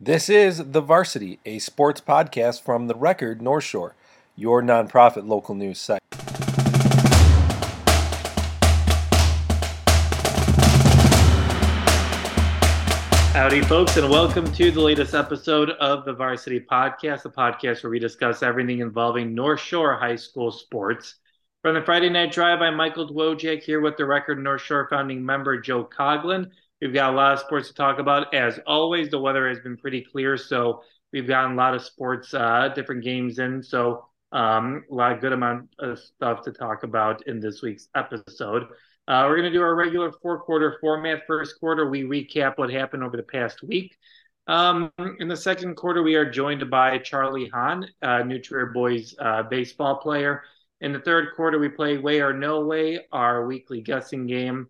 This is The Varsity, a sports podcast from The Record North Shore, your nonprofit local news site. Howdy, folks, and welcome to the latest episode of the Varsity Podcast, a podcast where we discuss everything involving North Shore High School sports. From the Friday Night Drive, I'm Michael Dwojak here with the Record North Shore founding member Joe Coughlin. We've got a lot of sports to talk about. As always, the weather has been pretty clear, so we've gotten a lot of sports, uh, different games in. So um, a lot of good amount of stuff to talk about in this week's episode. Uh, we're going to do our regular four quarter format. First quarter, we recap what happened over the past week. Um, in the second quarter, we are joined by Charlie Hahn, uh, New Trier Boys uh, baseball player. In the third quarter, we play Way or No Way, our weekly guessing game.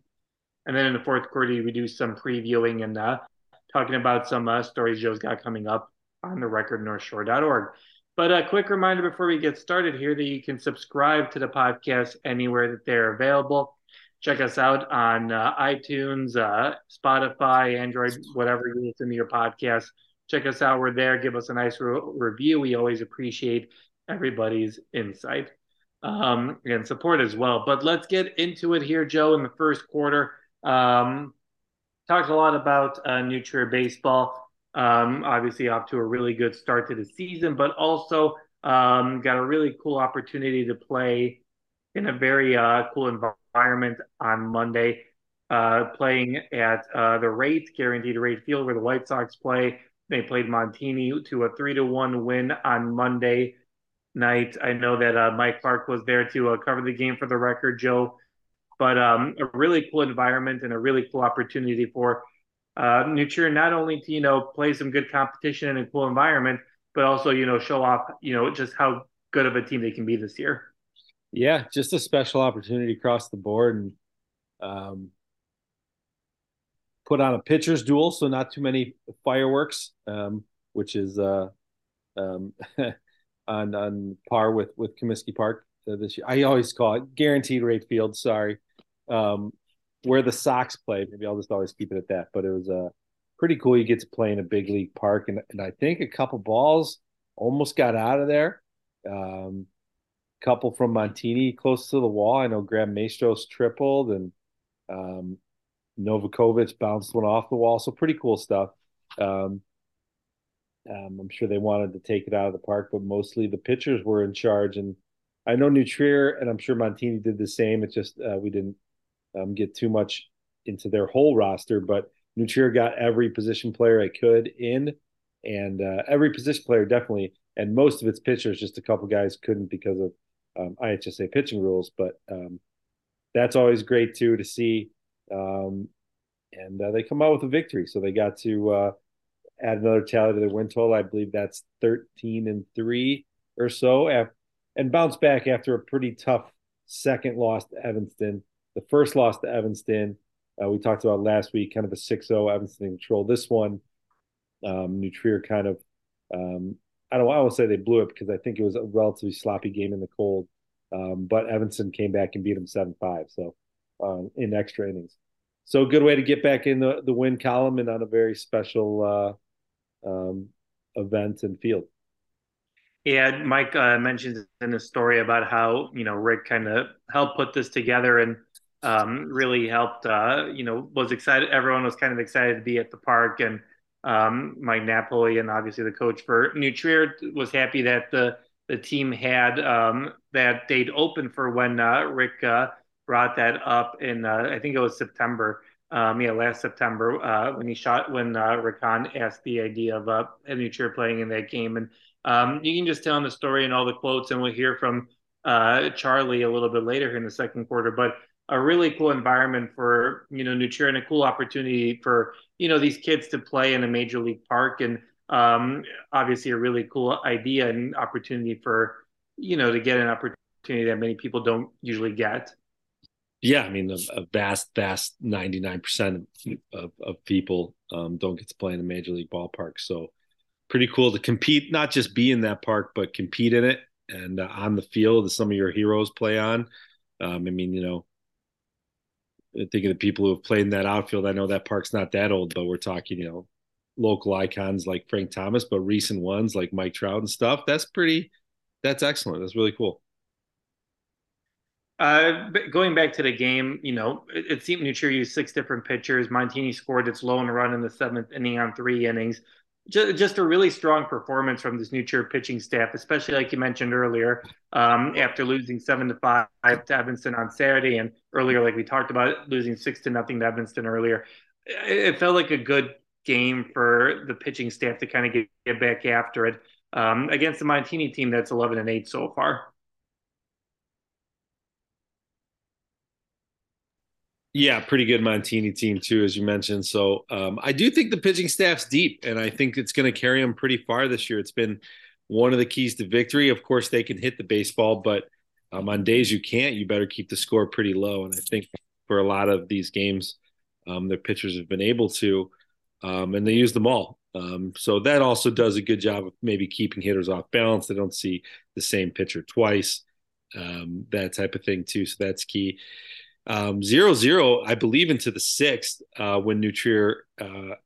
And then in the fourth quarter, we do some previewing and uh, talking about some uh, stories Joe's got coming up on the record northshore.org. But a quick reminder before we get started here that you can subscribe to the podcast anywhere that they're available. Check us out on uh, iTunes, uh, Spotify, Android, whatever you listen to your podcast. Check us out. We're there. Give us a nice re- review. We always appreciate everybody's insight um, and support as well. But let's get into it here, Joe, in the first quarter. Um, talked a lot about uh, New Trier baseball. Um, obviously, off to a really good start to the season, but also um, got a really cool opportunity to play in a very uh, cool environment on Monday, uh, playing at uh, the rate guaranteed rate field where the White Sox play. They played Montini to a three to one win on Monday night. I know that uh, Mike Clark was there to uh, cover the game for the record, Joe but um, a really cool environment and a really cool opportunity for uh, New not only to you know play some good competition in a cool environment, but also you know show off you know just how good of a team they can be this year. Yeah, just a special opportunity across the board and um, put on a pitcher's duel, so not too many fireworks, um, which is uh, um, on on par with with Comiskey Park uh, this year. I always call it guaranteed rate field. Sorry, um, where the Sox play. Maybe I'll just always keep it at that. But it was uh, pretty cool. You get to play in a big league park, and, and I think a couple balls almost got out of there. Um, couple from Montini close to the wall. I know Graham Maestros tripled, and um, Novakovic bounced one off the wall. So pretty cool stuff. Um, um, I'm sure they wanted to take it out of the park, but mostly the pitchers were in charge. And I know New Trier, and I'm sure Montini did the same. It's just uh, we didn't um, get too much into their whole roster, but New Trier got every position player I could in, and uh, every position player definitely, and most of its pitchers, just a couple guys couldn't because of um, IHSA pitching rules, but um, that's always great too to see. Um, and uh, they come out with a victory, so they got to uh, add another tally to their win total. I believe that's 13 and three or so, and bounce back after a pretty tough second loss to Evanston the first loss to Evanston, uh, we talked about last week, kind of a 6-0 Evanston control. This one, um, New Trier kind of, um, I don't, I won't say they blew it because I think it was a relatively sloppy game in the cold. Um, but Evanston came back and beat them 7-5. So um, in extra innings. So good way to get back in the, the win column and on a very special uh, um, event and field. Yeah, Mike uh, mentions in the story about how you know Rick kind of helped put this together, and um, really helped. Uh, you know, was excited. Everyone was kind of excited to be at the park, and um, Mike Napoleon and obviously the coach for New Trier was happy that the the team had um, that date open for when uh, Rick uh, brought that up in uh, I think it was September. Um, yeah, last September uh, when he shot when uh, Rick asked the idea of uh, New Trier playing in that game, and um, you can just tell him the story and all the quotes, and we'll hear from uh, Charlie a little bit later here in the second quarter. But a really cool environment for you know New and a cool opportunity for you know these kids to play in a major league park and um, obviously a really cool idea and opportunity for you know to get an opportunity that many people don't usually get. Yeah, I mean a, a vast, vast ninety nine percent of of people um, don't get to play in a major league ballpark. So pretty cool to compete, not just be in that park, but compete in it and uh, on the field that some of your heroes play on. Um, I mean, you know, think of the people who have played in that outfield. I know that park's not that old, but we're talking, you know, local icons like Frank Thomas, but recent ones like Mike Trout and stuff. That's pretty. That's excellent. That's really cool. Uh, going back to the game, you know, it, it seemed New Trier used six different pitchers. Montini scored its lone run in the seventh inning on three innings. Just, just a really strong performance from this New Trier pitching staff, especially like you mentioned earlier, um, after losing seven to five to Evanston on Saturday, and earlier, like we talked about, losing six to nothing to Evanston earlier. It, it felt like a good game for the pitching staff to kind of get, get back after it um, against the Montini team that's 11 and 8 so far. Yeah, pretty good Montini team too, as you mentioned. So um, I do think the pitching staff's deep, and I think it's going to carry them pretty far this year. It's been one of the keys to victory. Of course, they can hit the baseball, but um, on days you can't, you better keep the score pretty low. And I think for a lot of these games, um, their pitchers have been able to, um, and they use them all. Um, so that also does a good job of maybe keeping hitters off balance. They don't see the same pitcher twice, um, that type of thing too. So that's key. Um, zero zero, I believe into the sixth uh, when New Trier, uh,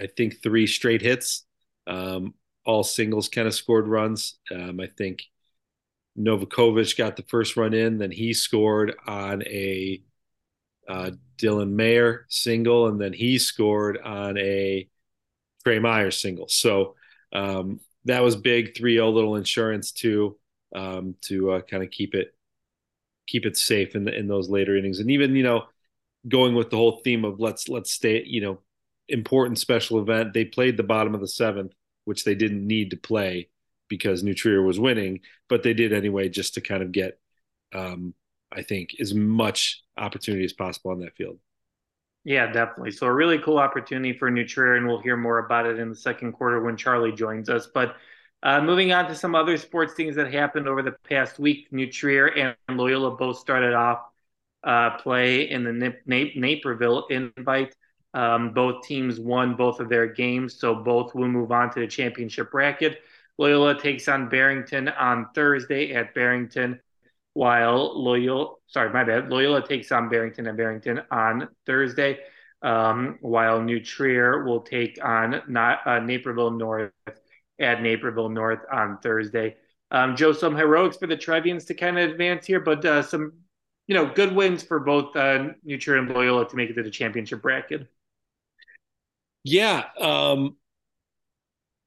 I think three straight hits, um, all singles kind of scored runs. Um, I think Novakovic got the first run in, then he scored on a uh, Dylan Mayer single, and then he scored on a Trey Myers single. So um, that was big 3-0 little insurance too um, to uh, kind of keep it keep it safe in the, in those later innings. And even, you know, going with the whole theme of let's let's stay, you know, important special event. They played the bottom of the seventh, which they didn't need to play because New Trier was winning, but they did anyway just to kind of get um, I think as much opportunity as possible on that field. Yeah, definitely. So a really cool opportunity for New Trier, and we'll hear more about it in the second quarter when Charlie joins us. But uh, moving on to some other sports things that happened over the past week, New Trier and Loyola both started off uh, play in the Naperville invite. Um, both teams won both of their games, so both will move on to the championship bracket. Loyola takes on Barrington on Thursday at Barrington, while Loyola, sorry, my bad, Loyola takes on Barrington and Barrington on Thursday, um, while Trier will take on not, uh, Naperville North at Naperville North on Thursday. Um, Joe, some heroics for the Trevians to kind of advance here, but uh, some, you know, good wins for both uh, New and Loyola to make it to the championship bracket. Yeah, um,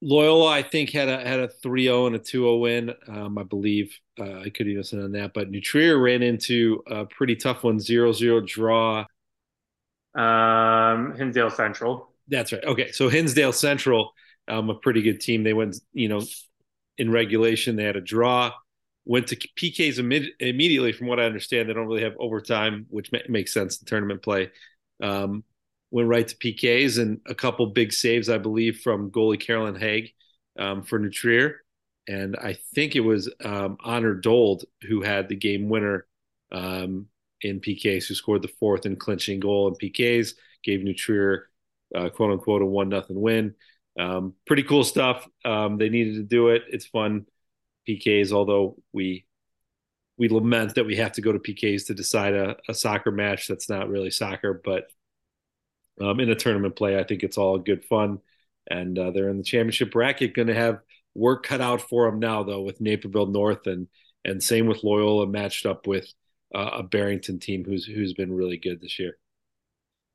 Loyola, I think had a had a 3-0 and a 2-0 win. Um, I believe uh, I could even say on that, but New Trier ran into a pretty tough one, 0-0 draw. Um, Hinsdale Central. That's right. Okay, so Hinsdale Central um, a pretty good team. They went, you know, in regulation. They had a draw, went to PKs immediately. From what I understand, they don't really have overtime, which ma- makes sense in tournament play. Um, went right to PKs and a couple big saves, I believe, from goalie Carolyn Haig um, for New Trier. And I think it was um, Honor Dold who had the game winner um, in PKs, who scored the fourth and clinching goal in PKs, gave New Trier, uh, quote unquote, a one nothing win. Um, pretty cool stuff. Um, they needed to do it. It's fun. PKs, although we we lament that we have to go to PKs to decide a, a soccer match that's not really soccer, but um, in a tournament play, I think it's all good fun. And uh, they're in the championship bracket, going to have work cut out for them now, though, with Naperville North and and same with Loyola matched up with uh, a Barrington team who's who's been really good this year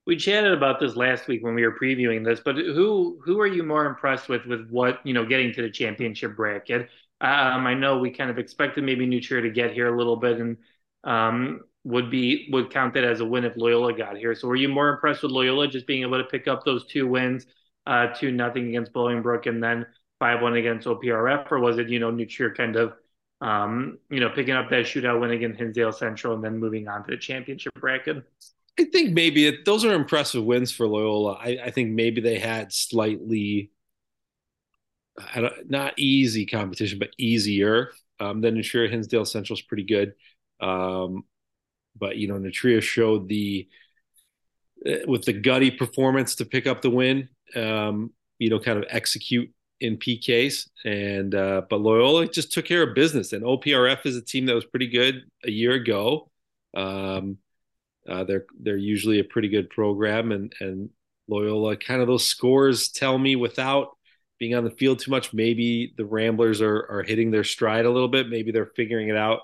we chatted about this last week when we were previewing this, but who who are you more impressed with with what you know getting to the championship bracket? Um, I know we kind of expected maybe New Trier to get here a little bit and um, would be would count that as a win if Loyola got here. So were you more impressed with Loyola just being able to pick up those two wins, uh, two nothing against Bolingbrook and then five one against OPRF, or was it you know New Trier kind of um, you know picking up that shootout win against Hinsdale Central and then moving on to the championship bracket? I think maybe it, those are impressive wins for Loyola. I, I think maybe they had slightly not easy competition, but easier. Um, then New Trier Hinsdale Central is pretty good. Um, but, you know, New Trier showed the, uh, with the gutty performance to pick up the win, um, you know, kind of execute in PKs. And, uh, but Loyola just took care of business. And OPRF is a team that was pretty good a year ago. Um, uh, they're they're usually a pretty good program, and and Loyola. Kind of those scores tell me without being on the field too much, maybe the Ramblers are are hitting their stride a little bit. Maybe they're figuring it out.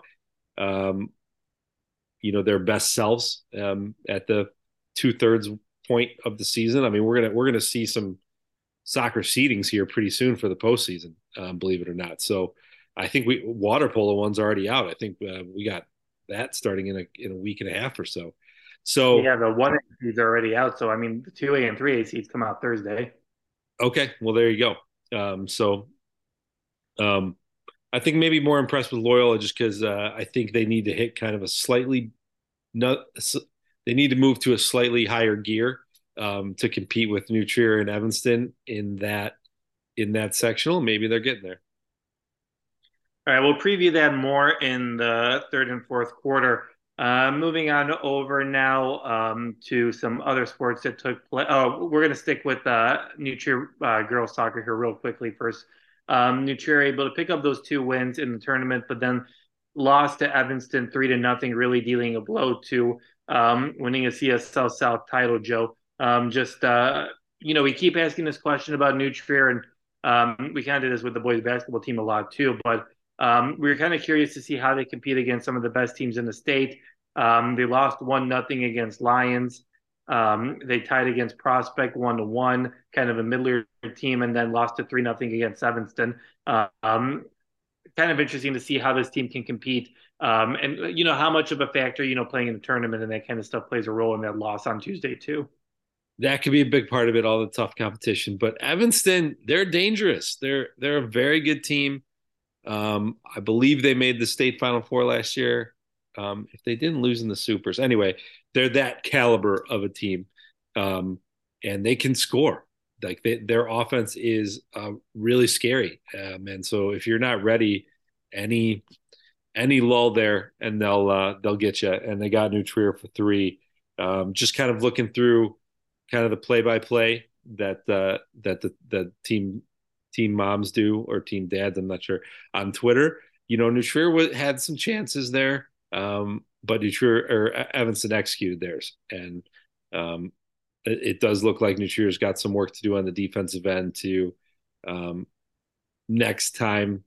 Um, you know, their best selves um, at the two thirds point of the season. I mean, we're gonna we're gonna see some soccer seedings here pretty soon for the postseason, um, believe it or not. So I think we water polo one's already out. I think uh, we got that starting in a in a week and a half or so. So yeah, the one seeds are already out. So I mean, the two A and three A seeds come out Thursday. Okay, well there you go. Um, so, um, I think maybe more impressed with Loyola just because uh, I think they need to hit kind of a slightly, not they need to move to a slightly higher gear um, to compete with New Trier and Evanston in that in that sectional. Maybe they're getting there. All right, we'll preview that more in the third and fourth quarter. Uh, moving on over now um, to some other sports that took place. Oh, we're going to stick with uh, New Trier uh, girls soccer here real quickly first. Um, New Trier able to pick up those two wins in the tournament, but then lost to Evanston three to nothing, really dealing a blow to um, winning a CSL South title. Joe, um, just uh, you know, we keep asking this question about New Trier, and um, we kind of did this with the boys basketball team a lot too. But um, we were kind of curious to see how they compete against some of the best teams in the state. Um, they lost one nothing against Lyons. Um, they tied against Prospect one to one, kind of a middler team, and then lost to three nothing against Evanston. Um, kind of interesting to see how this team can compete, um, and you know how much of a factor you know playing in the tournament and that kind of stuff plays a role in that loss on Tuesday too. That could be a big part of it, all the tough competition. But Evanston, they're dangerous. They're they're a very good team. Um, I believe they made the state final four last year. Um, if they didn't lose in the supers, anyway, they're that caliber of a team, um, and they can score. Like they, their offense is uh, really scary, um, and so if you're not ready, any any lull there, and they'll uh, they'll get you. And they got New Trier for three. Um, just kind of looking through kind of the play by play that uh, that the, the team team moms do or team dads. I'm not sure on Twitter. You know, New had some chances there, um, but New or Evanston executed theirs, and um, it, it, does look like New Trier's got some work to do on the defensive end to um, next time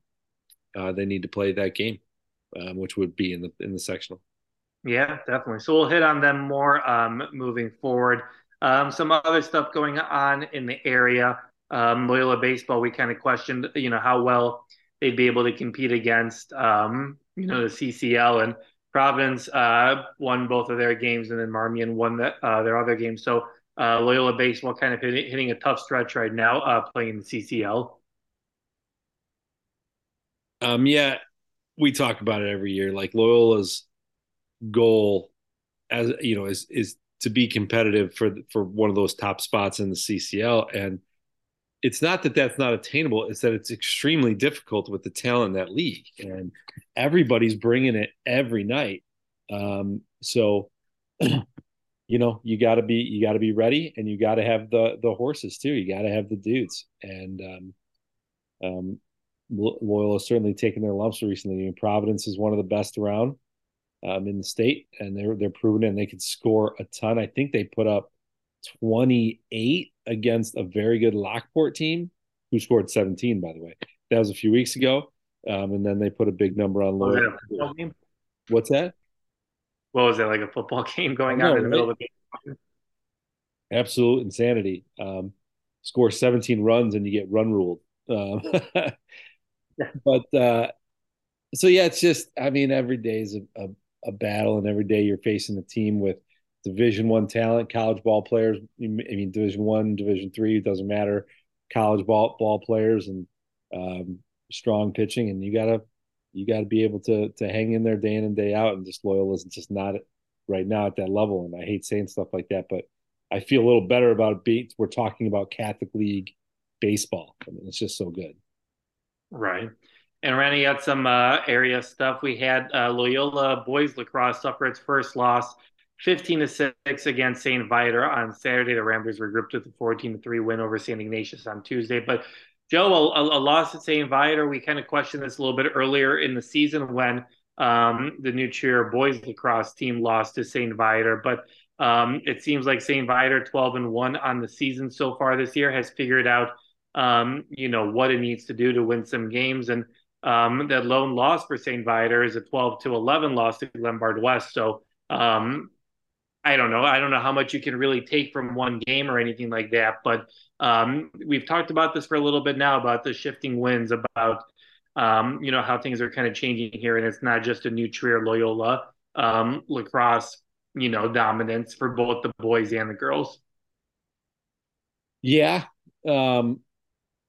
uh, they need to play that game, um, which would be in the in the sectional. Yeah, definitely. So we'll hit on them more um, moving forward. Um, some other stuff going on in the area um, Loyola baseball, we kind of questioned, you know, how well they'd be able to compete against, um, you know, the CCL and Providence uh, won both of their games, and then Marmion won the, uh, their other games. So uh, Loyola baseball kind of hitting, hitting a tough stretch right now, uh, playing the CCL. Um, yeah, we talk about it every year. Like Loyola's goal, as you know, is is to be competitive for for one of those top spots in the CCL, and it's not that that's not attainable it's that it's extremely difficult with the talent in that league and everybody's bringing it every night um, so you know you got to be you got to be ready and you got to have the the horses too you got to have the dudes and um, um, has certainly taken their lumps recently. I mean, Providence is one of the best around um, in the state, and they're they're proven. And they can score a ton. I think they put up 28 against a very good Lockport team who scored 17, by the way. That was a few weeks ago. Um, and then they put a big number on Loyola. What's that? What was that, like a football game going on in the middle of the game? Absolute insanity. Um, score 17 runs and you get run ruled. Um, but uh, so, yeah, it's just, I mean, every day is a, a, a battle, and every day you're facing a team with – Division One talent, college ball players. I mean, Division One, Division Three, doesn't matter. College ball ball players and um, strong pitching, and you gotta you gotta be able to to hang in there day in and day out. And just Loyola is just not right now at that level. And I hate saying stuff like that, but I feel a little better about beat. We're talking about Catholic League baseball. I mean, it's just so good. Right. And Randy had some uh, area stuff. We had uh, Loyola boys lacrosse suffer its first loss 15 to 6 against St. Viator on Saturday. The Ramblers were grouped with a 14 to 3 win over St. Ignatius on Tuesday. But Joe, a, a loss at St. Viator, we kind of questioned this a little bit earlier in the season when um, the New Trier boys lacrosse team lost to St. Viator. But Um, it seems like St. Viator, 12 and 1 on the season so far this year, has figured out, um, you know, what it needs to do to win some games. And um, that lone loss for St. Viator is a 12 to 11 loss to Glenbard West. So um, I don't know. I don't know how much you can really take from one game or anything like that. But um, we've talked about this for a little bit now about the shifting winds, about um, you know how things are kind of changing here, and it's not just a New Trier Loyola um, lacrosse, you know, dominance for both the boys and the girls. Yeah, um,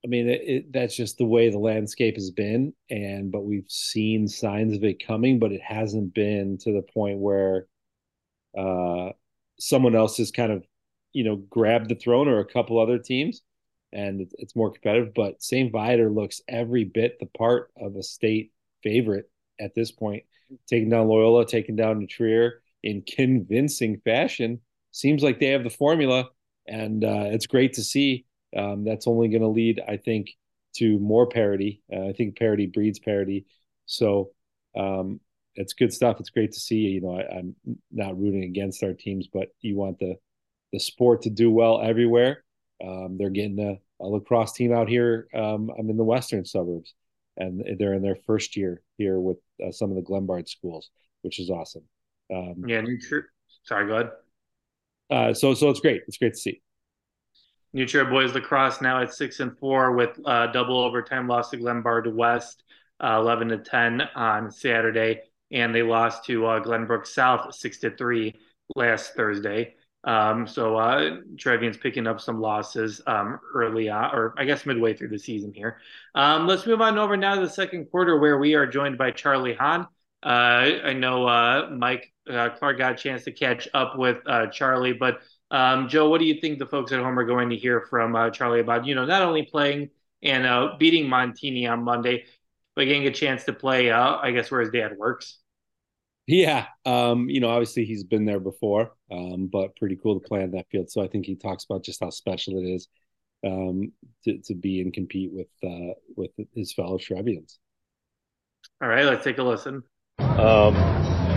I mean it, it, that's just the way the landscape has been, and but we've seen signs of it coming, but it hasn't been to the point where uh, someone else has kind of you know grabbed the throne or a couple other teams and it's more competitive. But St. Viator looks every bit the part of a state favorite at this point, taking down Loyola, taking down New Trier in convincing fashion. Seems like they have the formula, and uh, it's great to see. Um, that's only going to lead, I think, to more parity. Uh, I think parity breeds parity. So um, it's good stuff. It's great to see. You know, I, am not rooting against our teams, but you want the the sport to do well everywhere. Um, they're getting a, a, lacrosse team out here. Um, I'm in the western suburbs, and they're in their first year here with uh, some of the Glenbard schools, which is awesome. Um, yeah, New Trier. Sorry, go ahead. Uh, so, so it's great. It's great to see. New Trier boys lacrosse now at six and four with uh, double overtime loss to Glenbard West, uh, eleven to ten on Saturday, and they lost to uh, Glenbrook South six to three last Thursday. Um, so uh, Trevian's picking up some losses um, early on, or I guess midway through the season here. Um, let's move on over now to the second quarter, where we are joined by Charlie Hahn. Uh, I know uh, Mike uh, Clark got a chance to catch up with uh, Charlie, but um, Joe, what do you think the folks at home are going to hear from uh, Charlie about? You know, not only playing and beating Montini on Monday, but getting a chance to play, I guess, where his dad works. Yeah, um, you know, obviously he's been there before, um, but pretty cool to play on that field. So I think he talks about just how special it is um, to, to be and compete with uh, with his fellow Trevians. All right, let's take a listen. Um,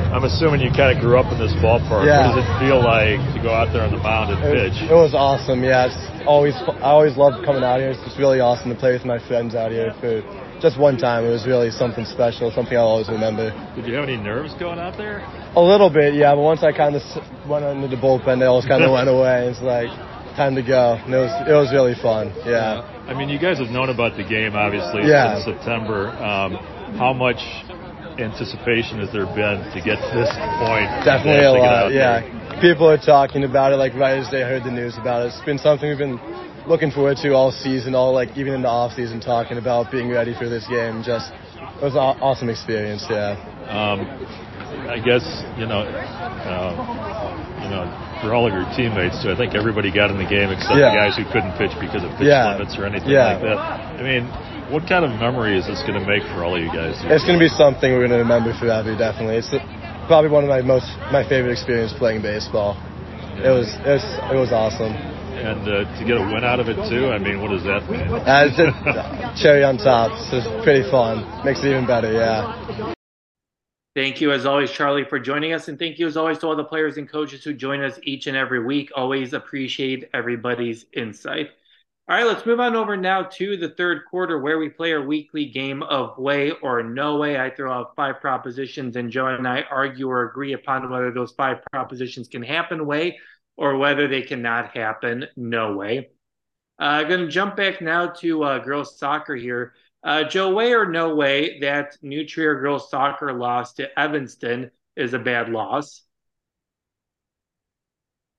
I'm assuming you kind of grew up in this ballpark. Yeah. What does it feel like to go out there on the mound and it, pitch? It was awesome. Yeah, it's always I always loved coming out here. It's just really awesome to play with my friends out here for just one time. It was really something special, something I'll always remember. Did you have any nerves going out there? A little bit, yeah. But once I kind of went into the bullpen, they all kind of went away. It's like time to go. And it was it was really fun. Yeah. yeah. I mean, you guys have known about the game obviously yeah. since September. Um, how much anticipation has there been to get to this point? Definitely a lot. Yeah. People are talking about it like right as they heard the news about it. It's been something we've been looking forward to all season, all like even in the off season, talking about being ready for this game. Just it was an awesome experience. Yeah. Um, I guess you know, uh, you know, for all of your teammates too. I think everybody got in the game except yeah. the guys who couldn't pitch because of pitch yeah. limits or anything yeah. like that. I mean, what kind of memory is this going to make for all of you guys? It's going to be something we're going to remember forever. Definitely, it's probably one of my most my favorite experience playing baseball. It was it was it was awesome and uh, to get a win out of it too. I mean, what does that mean? Uh, it's just cherry on top. So it's pretty fun. Makes it even better. Yeah. Thank you, as always, Charlie, for joining us, and thank you, as always, to all the players and coaches who join us each and every week. Always appreciate everybody's insight. All right, let's move on over now to the third quarter where we play our weekly game of way or no way. I throw out five propositions, and Joe and I argue or agree upon whether those five propositions can happen way or whether they cannot happen. No way. I'm uh, going to jump back now to uh, girls soccer here. Uh, Joe, way or no way that New Trier girls soccer loss to Evanston is a bad loss?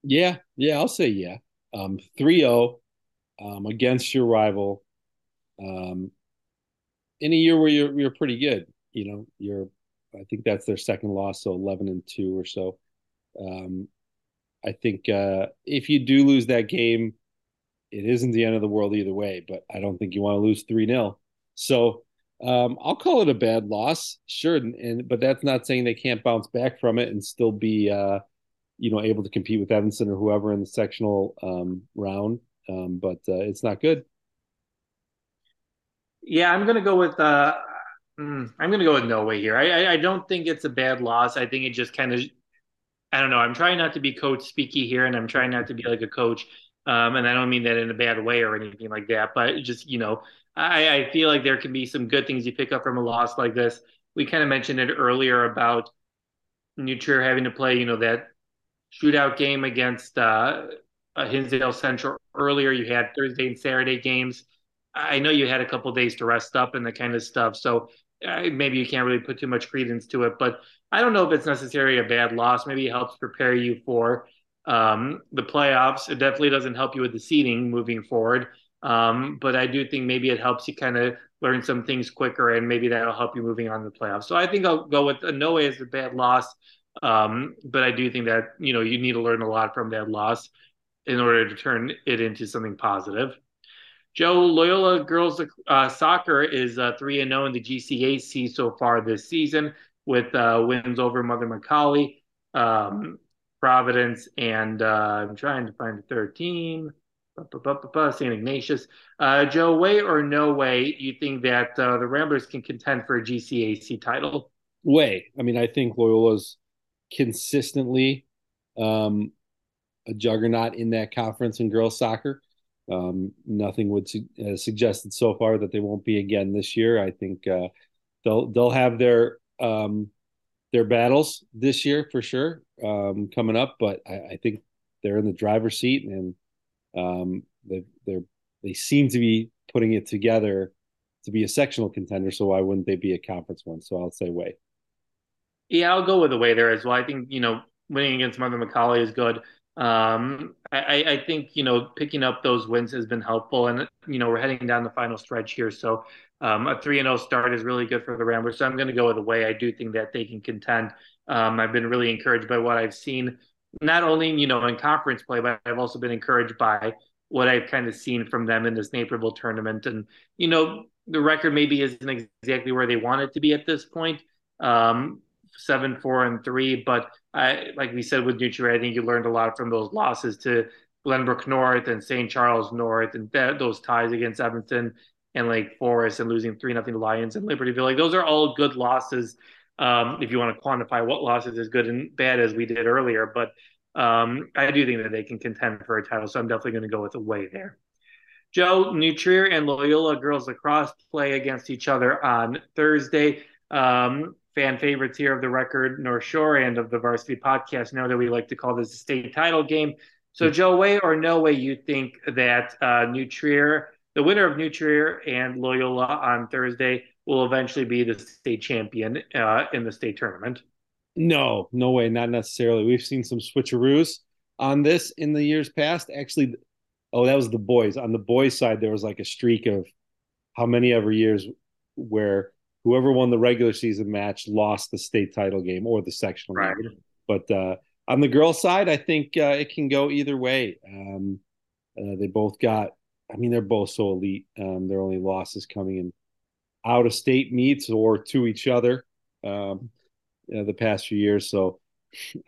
Yeah, yeah, I'll say yeah. Um, 3-0 um, against your rival um, in a year where you're you're pretty good. You know, you're I think that's their second loss, so 11 and 2 or so. Um, I think uh, if you do lose that game, it isn't the end of the world either way. But I don't think you want to lose three 0 So um, I'll call it a bad loss, sure. And, but that's not saying they can't bounce back from it and still be, uh, you know, able to compete with Evanston or whoever in the sectional um, round. Um, but uh, it's not good. Yeah, I'm gonna go with. Uh, mm, I'm gonna go with no way here. I, I, I don't think it's a bad loss. I think it just kind of I don't know. I'm trying not to be coach speaky here, and I'm trying not to be like a coach. Um, and I don't mean that in a bad way or anything like that, but just you know, I, I feel like there can be some good things you pick up from a loss like this. We kind of mentioned it earlier about New Trier having to play, you know, that shootout game against uh, Hinsdale Central earlier. You had Thursday and Saturday games. I know you had a couple days to rest up and that kind of stuff. So maybe you can't really put too much credence to it, but I don't know if it's necessarily a bad loss. Maybe it helps prepare you for um, the playoffs. It definitely doesn't help you with the seeding moving forward. Um, but I do think maybe it helps you kind of learn some things quicker, and maybe that'll help you moving on to the playoffs. So I think I'll go with uh, no way is a bad loss. Um, but I do think that you know you need to learn a lot from that loss in order to turn it into something positive. Joe Loyola girls uh, soccer is uh, three and zero oh in the GCAC so far this season, with uh, wins over Mother McAuley, um, Providence, and uh, I'm trying to find the third team. St. Ignatius. Uh, Joe, way or no way, you think that uh, the Ramblers can contend for a GCAC title? Way. I mean, I think Loyola's consistently um, a juggernaut in that conference in girls soccer. Um, nothing would su- uh, suggested so far that they won't be again this year. I think uh, they'll they'll have their um, their battles this year for sure um, coming up, but I, I, think they're in the driver's seat and um, they they they seem to be putting it together to be a sectional contender. So why wouldn't they be a conference one? So I'll say way. Yeah, I'll go with the way there as well. I think you know winning against Mother McAuley is good. Um, I, I, think you know picking up those wins has been helpful, and you know we're heading down the final stretch here, so um, a three and zero oh start is really good for the Ramblers. So I'm going to go with the way I do think that they can contend. Um, I've been really encouraged by what I've seen, not only you know in conference play, but I've also been encouraged by what I've kind of seen from them in this Naperville tournament. And you know the record maybe isn't exactly where they want it to be at this point, um, seven, four, and three. But I, like we said with New Trier, I think you learned a lot from those losses to Glenbrook North and St. Charles North, and that, those ties against Evanston and Lake Forest, and losing three nothing to Lyons and Libertyville. Like those are all good losses. Um, if you want to quantify what losses is good and bad as we did earlier, but um, I do think that they can contend for a title, so I'm definitely going to go with a way there. Joe, New Trier and Loyola girls lacrosse play against each other on Thursday. Um, fan favorites here of the record North Shore and of the varsity podcast know that we like to call this a state title game. So, Joe, way or no way, you think that uh, New Trier, the winner of New Trier and Loyola on Thursday, will eventually be the state champion uh, in the state tournament? No, no way, not necessarily. We've seen some switcheroos on this in the years past. Actually, oh, that was the boys. On the boys' side, there was like a streak of how many ever years where whoever won the regular season match lost the state title game or the sectional right. game. But uh, on the girls' side, I think uh, it can go either way. Um, uh, they both got, I mean, they're both so elite. Um, their only losses coming in out of state meets or to each other um, the past few years. So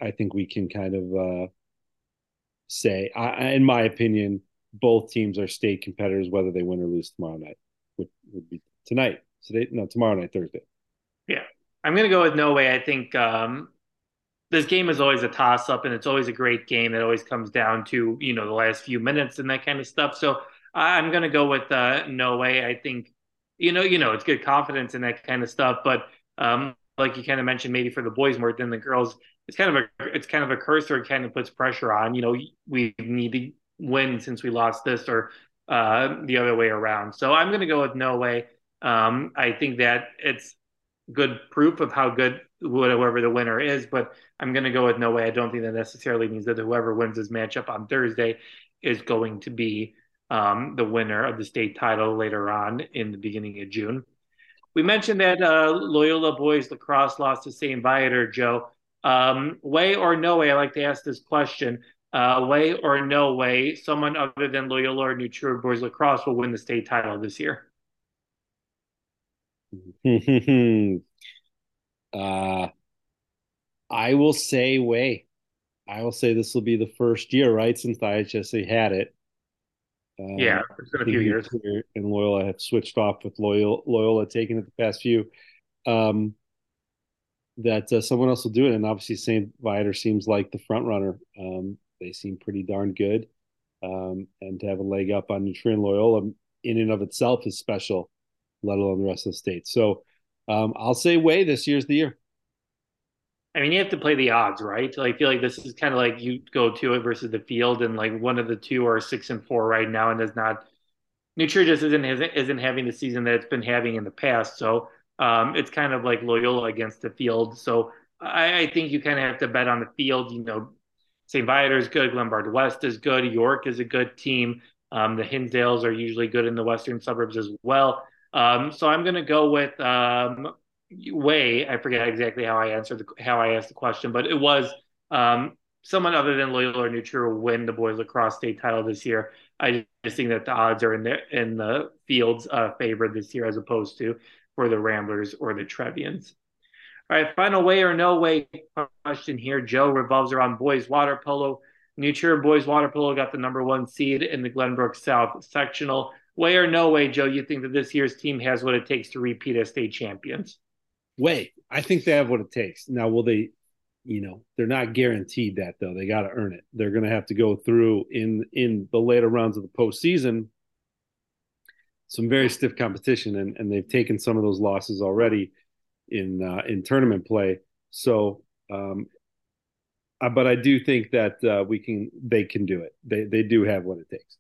I think we can kind of uh, say, I, in my opinion, both teams are state competitors, whether they win or lose tomorrow night, would, would be tonight today no tomorrow night thursday. Yeah. I'm gonna go with no way. I think um, this game is always a toss up and it's always a great game. That always comes down to you know the last few minutes and that kind of stuff. So i'm gonna go with uh, no way. I think you know you know it's good confidence in that kind of stuff but um, like you kind of mentioned maybe for the boys more than the girls it's kind of a it's kind of a cursor. It kind of puts pressure on you know we need to win since we lost this or uh, the other way around. So i'm going to go with no way um, I think that it's good proof of how good whoever the winner is, but I'm going to go with no way. I don't think that necessarily means that whoever wins this matchup on Thursday is going to be um, the winner of the state title later on in the beginning of June. We mentioned that uh, Loyola boys lacrosse lost to St. Viator, Joe. Um, way or no way, I like to ask this question. Uh, way or no way, someone other than Loyola or New Trier boys lacrosse will win the state title this year? uh, I will say way. I will say this will be the first year, right, since the IHSA had it. Um, yeah, it's been a few years. And Loyola have switched off with Loyola, Loyola taking it the past few. Um, that uh, someone else will do it. And obviously, St. Viator seems like the front runner. Um, they seem pretty darn good. Um, and to have a leg up on and Loyola in and of itself is special, let alone the rest of the state. So um, I'll say way this year's the year. I mean, you have to play the odds, right? So I feel like this is kind of like you go to it versus the field, and like one of the two are six and four right now, and does not. New Trier just isn't isn't having the season that it's been having in the past. So um, it's kind of like Loyola against the field. So I, I think you kind of have to bet on the field. You know, St. Viator is good. Glenbard West is good. York is a good team. Um, the Hinsdales are usually good in the western suburbs as well. Um, so I'm going to go with um, Way. I forget exactly how I answered the, how I asked the question, but it was um, someone other than Loyola or will win the boys lacrosse state title this year. I just think that the odds are in the in the field's uh, favor this year as opposed to for the Ramblers or the Trevians. All right, final way or no way question here. Joe revolves around boys water polo. New Trier boys water polo got the number one seed in the Glenbrook South sectional. Way or no way, Joe, you think that this year's team has what it takes to repeat as state champions? Way. I think they have what it takes. Now, will they, you know, they're not guaranteed that though. They got to earn it. They're going to have to go through in in the later rounds of the postseason some very stiff competition, and, and they've taken some of those losses already in uh, in tournament play. So, um, uh, but I do think that uh, we can they can do it. They they do have what it takes.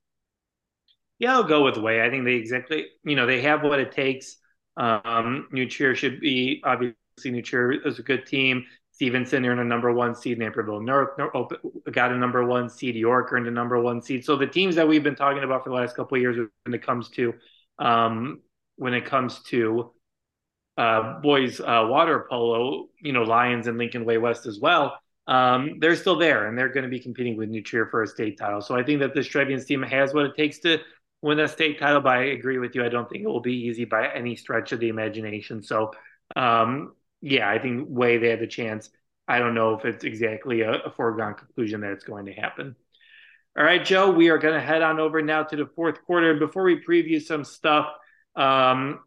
Yeah, I'll go with way. I think they exactly you know they have what it takes. Um, New Trier should be obviously New Trier is a good team. Stevenson earned a number one seed. Naperville North got a number one seed. York earned a number one seed. So the teams that we've been talking about for the last couple of years when it comes to um, when it comes to uh, boys uh, water polo, you know, Lyons and Lincoln Way West as well. Um, they're still there and they're going to be competing with New Trier for a state title. So I think that this Trevians team has what it takes to win a state title. But I agree with you. I don't think it will be easy by any stretch of the imagination. So um, yeah, I think way they had the chance. I don't know if it's exactly a, a foregone conclusion that it's going to happen. All right, Joe, we are going to head on over now to the fourth quarter. And before we preview some stuff, um,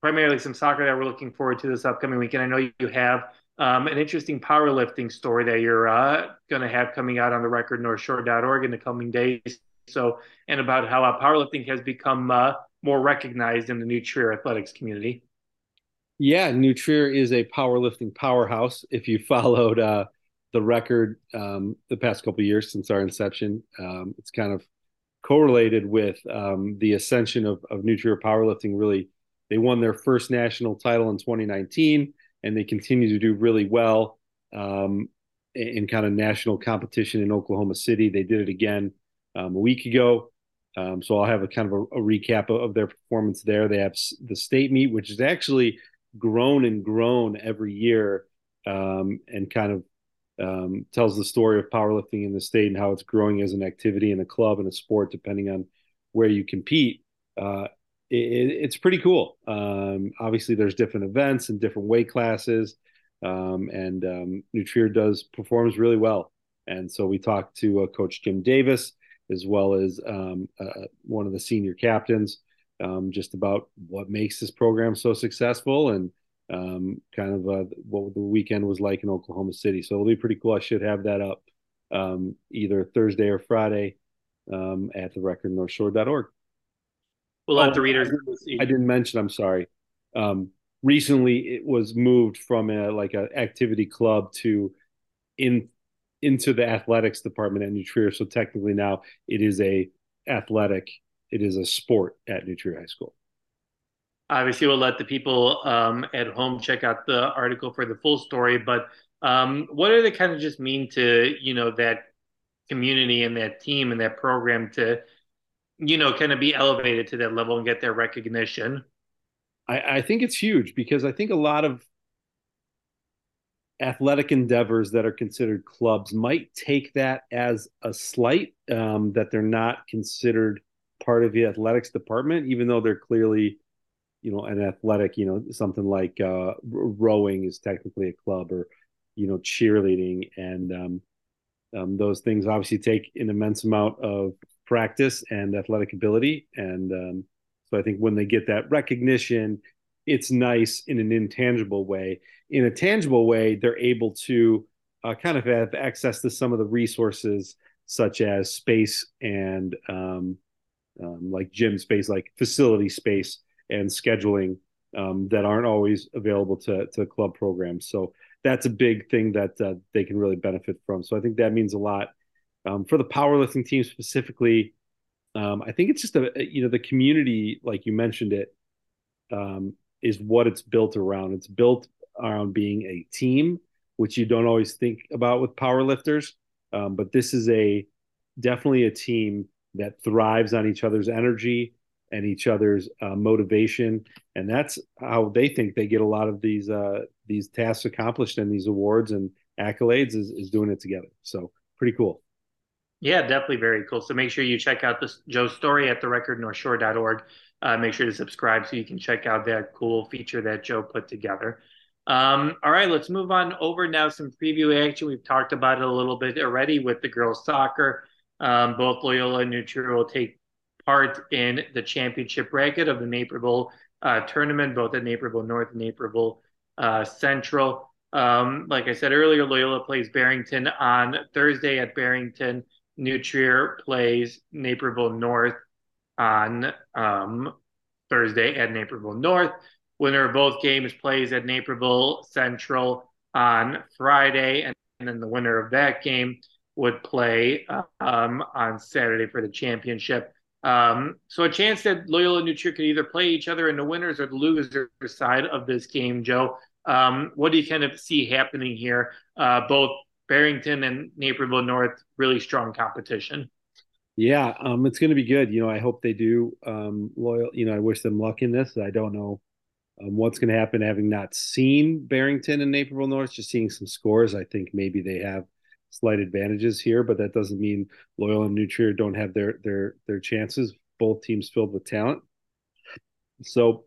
primarily some soccer that we're looking forward to this upcoming weekend, I know you have um, an interesting powerlifting story that you're uh, going to have coming out on the record northshore.org in the coming days. So, and about how powerlifting has become uh, more recognized in the New Trier athletics community. Yeah, New Trier is a powerlifting powerhouse. If you followed uh, the record um, the past couple years since our inception. Um, it's kind of correlated with um, the ascension of, of powerlifting. Really, they won their first national title in 2019, and they continue to do really well um, in, kind of national competition in Oklahoma City. They did it again um, a week ago. Um, so I'll have a kind of a, a recap of, of, their performance there. They have the state meet, which has actually grown and grown every year, and kind of um, tells the story of powerlifting in the state and how it's growing as an activity in a club and a sport, depending on where you compete. Uh, it, it's pretty cool. Um, obviously, there's different events and different weight classes, um, and um, New Trier does performs really well. And so we talked to uh, Coach Jim Davis as well as um, uh, one of the senior captains, um, just about what makes this program so successful and um, kind of uh, what the weekend was like in Oklahoma City. So it'll be pretty cool. I should have that up um, either Thursday or Friday um, at the record northshore.org. We'll let oh, the readers. I didn't mention. I'm sorry. Um, recently, it was moved from a like an activity club to in into the athletics department at New Trier. So technically now it is a athletic. It is a sport at New Trier High School. Obviously, we'll let the people um, at home check out the article for the full story. But um, what do they kind of just mean to you know that community and that team and that program to you know kind of be elevated to that level and get their recognition? I, I think it's huge because I think a lot of athletic endeavors that are considered clubs might take that as a slight um, that they're not considered part of the athletics department, even though they're clearly you know an athletic you know something like uh, rowing is technically a club or you know cheerleading. And um, um, those things obviously take an immense amount of practice and athletic ability. And um, so i think when they get that recognition it's nice in an intangible way. In a tangible way, they're able to uh, kind of have access to some of the resources such as space and um, um, like gym space, like facility space and scheduling um, that aren't always available to, to club programs. So that's a big thing that uh, they can really benefit from. So I think that means a lot um, for the powerlifting team specifically. Um, I think it's just a you know the community, like you mentioned it, um, is what it's built around. It's built around being a team, which you don't always think about with powerlifters. Um, but this is a definitely a team that thrives on each other's energy and each other's uh, motivation, and that's how they think they get a lot of these uh, these tasks accomplished and these awards and accolades is, is doing it together. So pretty cool. Yeah, definitely very cool. So make sure you check out this Joe's story at therecordnorthshore.org. Uh, make sure to subscribe so you can check out that cool feature that Joe put together. Um, all right, let's move on over now. Some preview action. We've talked about it a little bit already with the girls' soccer. Um, both Loyola and New Trier will take part in the championship bracket of the Naperville uh, tournament, both at Naperville North and Naperville uh, Central. Um, like I said earlier, Loyola plays Barrington on Thursday at Barrington. New Trier plays Naperville North on um, Thursday at Naperville North. Winner of both games plays at Naperville Central on Friday, and, and then the winner of that game would play um, on Saturday for the championship. Um, so a chance that Loyola and New Trier could either play each other in the winners or the losers side of this game, Joe. Um, what do you kind of see happening here? Uh, both Barrington and Naperville North, really strong competition. Yeah, um, it's going to be good. You know, I hope they do. Um, loyal. You know, I wish them luck in this. I don't know um, what's going to happen, having not seen Barrington and Naperville North, just seeing some scores. I think maybe they have slight advantages here, but that doesn't mean Loyola and New Trier don't have their their their chances. Both teams filled with talent. So,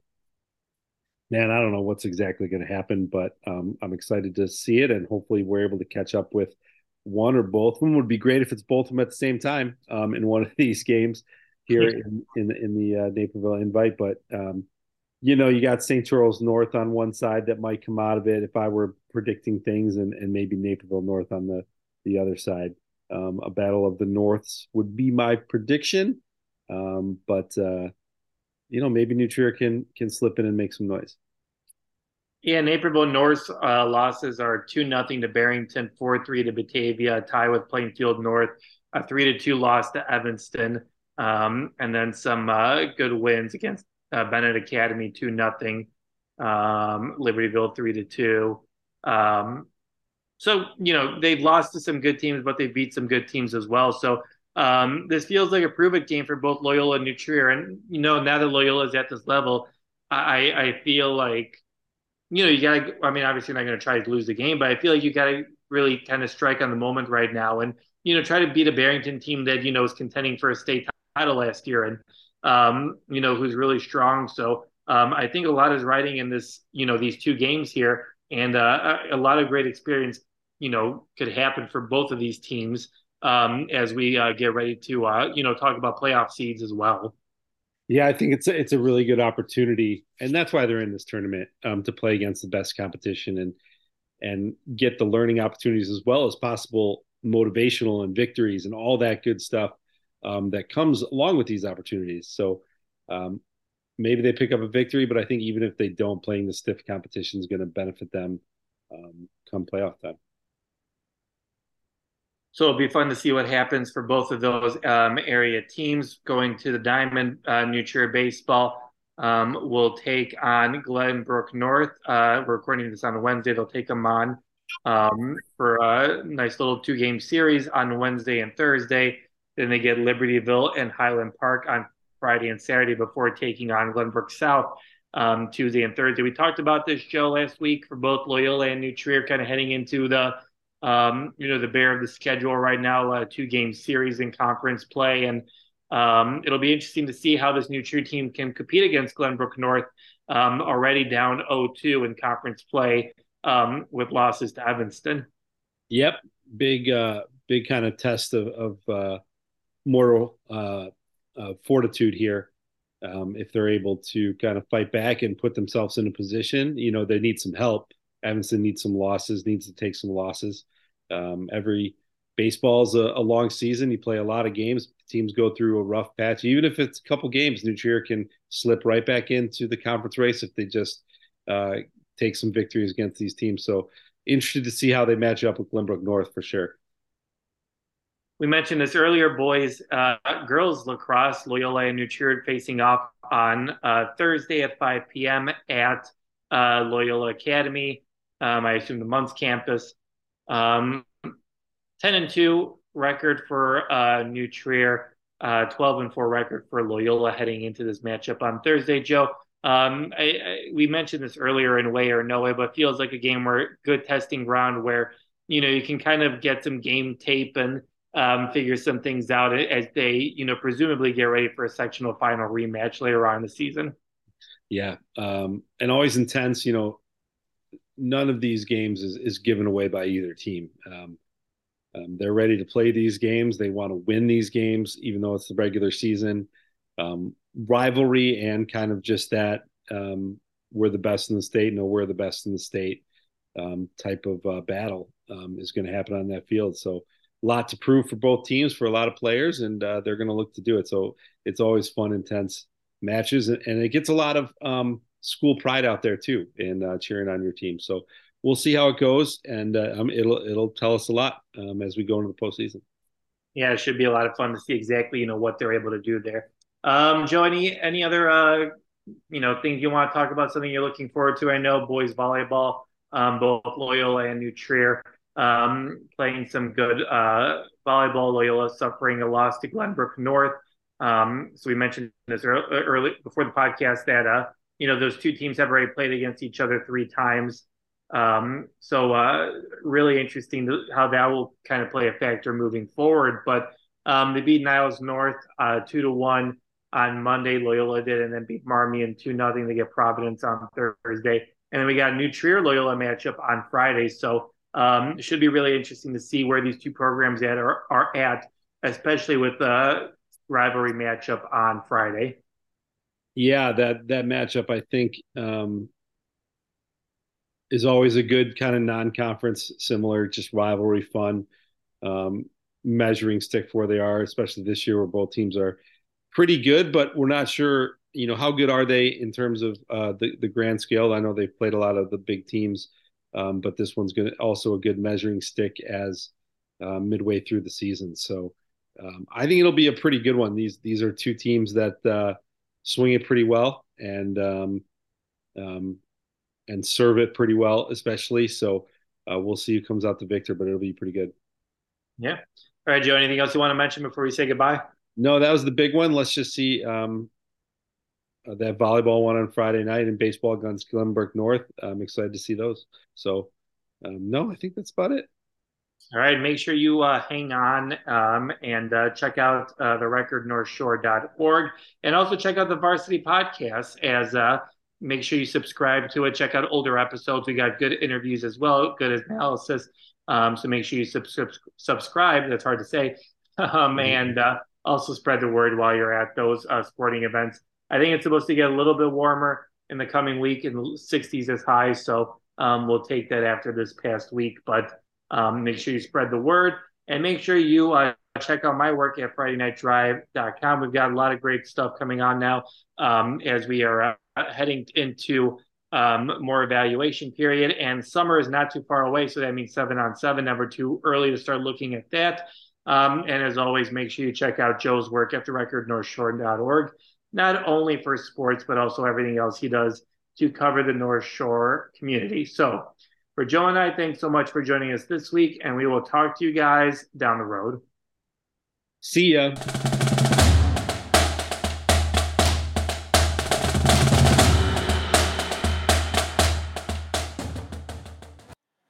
man, I don't know what's exactly going to happen, but um, I'm excited to see it, and hopefully we're able to catch up with one or both of them. Would be great if it's both of them at the same time um, in one of these games here in in the, in the uh, Naperville invite. But um, you know, you got St. Charles North on one side that might come out of it if I were predicting things, and and maybe Naperville North on the the other side. Um, a battle of the Norths would be my prediction, um, but uh, you know maybe New Trier can can slip in and make some noise. Yeah, Naperville North's uh, losses are two nothing to Barrington, four three to Batavia, tie with Plainfield North, a three to two loss to Evanston, um, and then some uh, good wins against uh, Benet Academy, two nothing, um, Libertyville three to two. Um, so you know they've lost to some good teams, but they beat some good teams as well. So um, this feels like a prove it game for both Loyola and New Trier. And you know now that Loyola is at this level, I I feel like you know you got to. I mean, obviously not going to try to lose the game, but I feel like you got to really kind of strike on the moment right now and you know try to beat a Barrington team that you know is contending for a state title last year and um, you know who's really strong. So um, I think a lot is riding in this you know these two games here and uh, a lot of great experience you know could happen for both of these teams um, as we uh, get ready to uh, you know talk about playoff seeds as well. Yeah, I think it's a, it's a really good opportunity, and that's why they're in this tournament um, to play against the best competition and and get the learning opportunities as well as possible motivational and victories and all that good stuff um, that comes along with these opportunities. So um, maybe they pick up a victory, but I think even if they don't, playing the stiff competition is going to benefit them um, come playoff time. So it'll be fun to see what happens for both of those um, area teams going to the Diamond. Uh, Trier baseball um, will take on Glenbrook North. Uh, we're recording this on Wednesday. They'll take them on um, for a nice little two game series on Wednesday and Thursday. Then they get Libertyville and Highland Park on Friday and Saturday before taking on Glenbrook South um, Tuesday and Thursday. We talked about this show last week for both Loyola and New Trier, kind of heading into the um, you know, the bear of the schedule right now, a two game series in conference play. And um, it'll be interesting to see how this New Trier team can compete against Glenbrook North, um, already down 0 2 in conference play um, with losses to Evanston. Yep. Big, uh, big kind of test of, of uh, moral uh, uh, fortitude here. um, if they're able to kind of fight back and put themselves in a position. You know, they need some help. Evanston needs some losses, needs to take some losses. Um, every baseball's a, a, long season. You play a lot of games. Teams go through a rough patch. Even if it's a couple games, New Trier can slip right back into the conference race if they just uh, take some victories against these teams. So interested to see how they match up with Glenbrook North for sure. We mentioned this earlier, boys. Uh, girls lacrosse, Loyola and New Trier facing off on uh, Thursday at 5 p.m. at uh, Loyola Academy. Um, I assume the Muntz campus. Um, 10 and 2 record for uh, New Trier, uh, 12 and 4 record for Loyola heading into this matchup on Thursday. Joe, um, I, I, we mentioned this earlier in way or no way, but feels like a game where good testing ground where you know you can kind of get some game tape and um, figure some things out as they you know presumably get ready for a sectional final rematch later on in the season. Yeah, um, and always intense. You know, none of these games is, is given away by either team. Um, um, they're ready to play these games. They want to win these games, even though it's the regular season. Um, rivalry and kind of just that um, we're the best in the state. No, we're the best in the state um, type of uh, battle um, is going to happen on that field. So, a lot to prove for both teams for a lot of players, and uh, they're going to look to do it. So, it's always fun, intense matches, and, and it gets a lot of um, school pride out there too in uh, cheering on your team. So, we'll see how it goes, and uh, um, it'll it'll tell us a lot um, as we go into the postseason. Yeah, it should be a lot of fun to see exactly you know what they're able to do there. Um, Joe, any any other uh, you know things you want to talk about? Something you're looking forward to? I know boys volleyball, um, both Loyola and New Trier, um, playing some good uh, volleyball. Loyola suffering a loss to Glenbrook North. Um, so we mentioned this early, early before the podcast that uh, you know those two teams have already played against each other three times. Um, so uh, really interesting how that will kind of play a factor moving forward. But um, they beat Niles North uh, two to one on Monday. Loyola did, and then beat Marmion two nothing to get Providence on Thursday, and then we got a New Trier Loyola matchup on Friday. So um, it should be really interesting to see where these two programs at are, are at, especially with the rivalry matchup on Friday. Yeah, that that matchup I think um, is always a good kind of non-conference, similar, just rivalry fun, um, measuring stick for where they are, especially this year where both teams are pretty good, but we're not sure, you know, how good are they in terms of uh, the the grand scale. I know they've played a lot of the big teams, um, but this one's going to also a good measuring stick as uh, midway through the season. So um, I think it'll be a pretty good one. These these are two teams that uh, swing it pretty well and um, um and serve it pretty well, especially. So uh, we'll see who comes out the victor, but it'll be pretty good. Yeah. All right, Joe. Anything else you want to mention before we say goodbye? No, that was the big one. Let's just see um, uh, that volleyball one on Friday night and baseball against Glenbrook North. I'm excited to see those. So, um, no, I think that's about it. All right. Make sure you uh, hang on um, and uh, check out uh, the record northshore.org and also check out the varsity podcast as uh, make sure you subscribe to it. Check out older episodes. We got good interviews as well, good analysis. Um, so make sure you sub- sub- subscribe. That's hard to say. Um, mm-hmm. and uh, also spread the word while you're at those uh, sporting events. I think it's supposed to get a little bit warmer in the coming week, in the 60s is high. So um, we'll take that after this past week. But um, make sure you spread the word and make sure you uh, check out my work at FridayNightDrive.com. We've got a lot of great stuff coming on now um, as we are uh, heading into um, more evaluation period. And summer is not too far away. So that means seven on seven, never too early to start looking at that. Um, and as always, make sure you check out Joe's work at the recordnorthshore.org, not only for sports, but also everything else he does to cover the North Shore community. So for Joe and I, thanks so much for joining us this week, and we will talk to you guys down the road. See ya.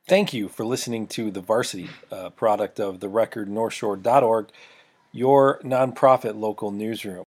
Thank you for listening to The Varsity, a product of the record northshore.org, your nonprofit local newsroom.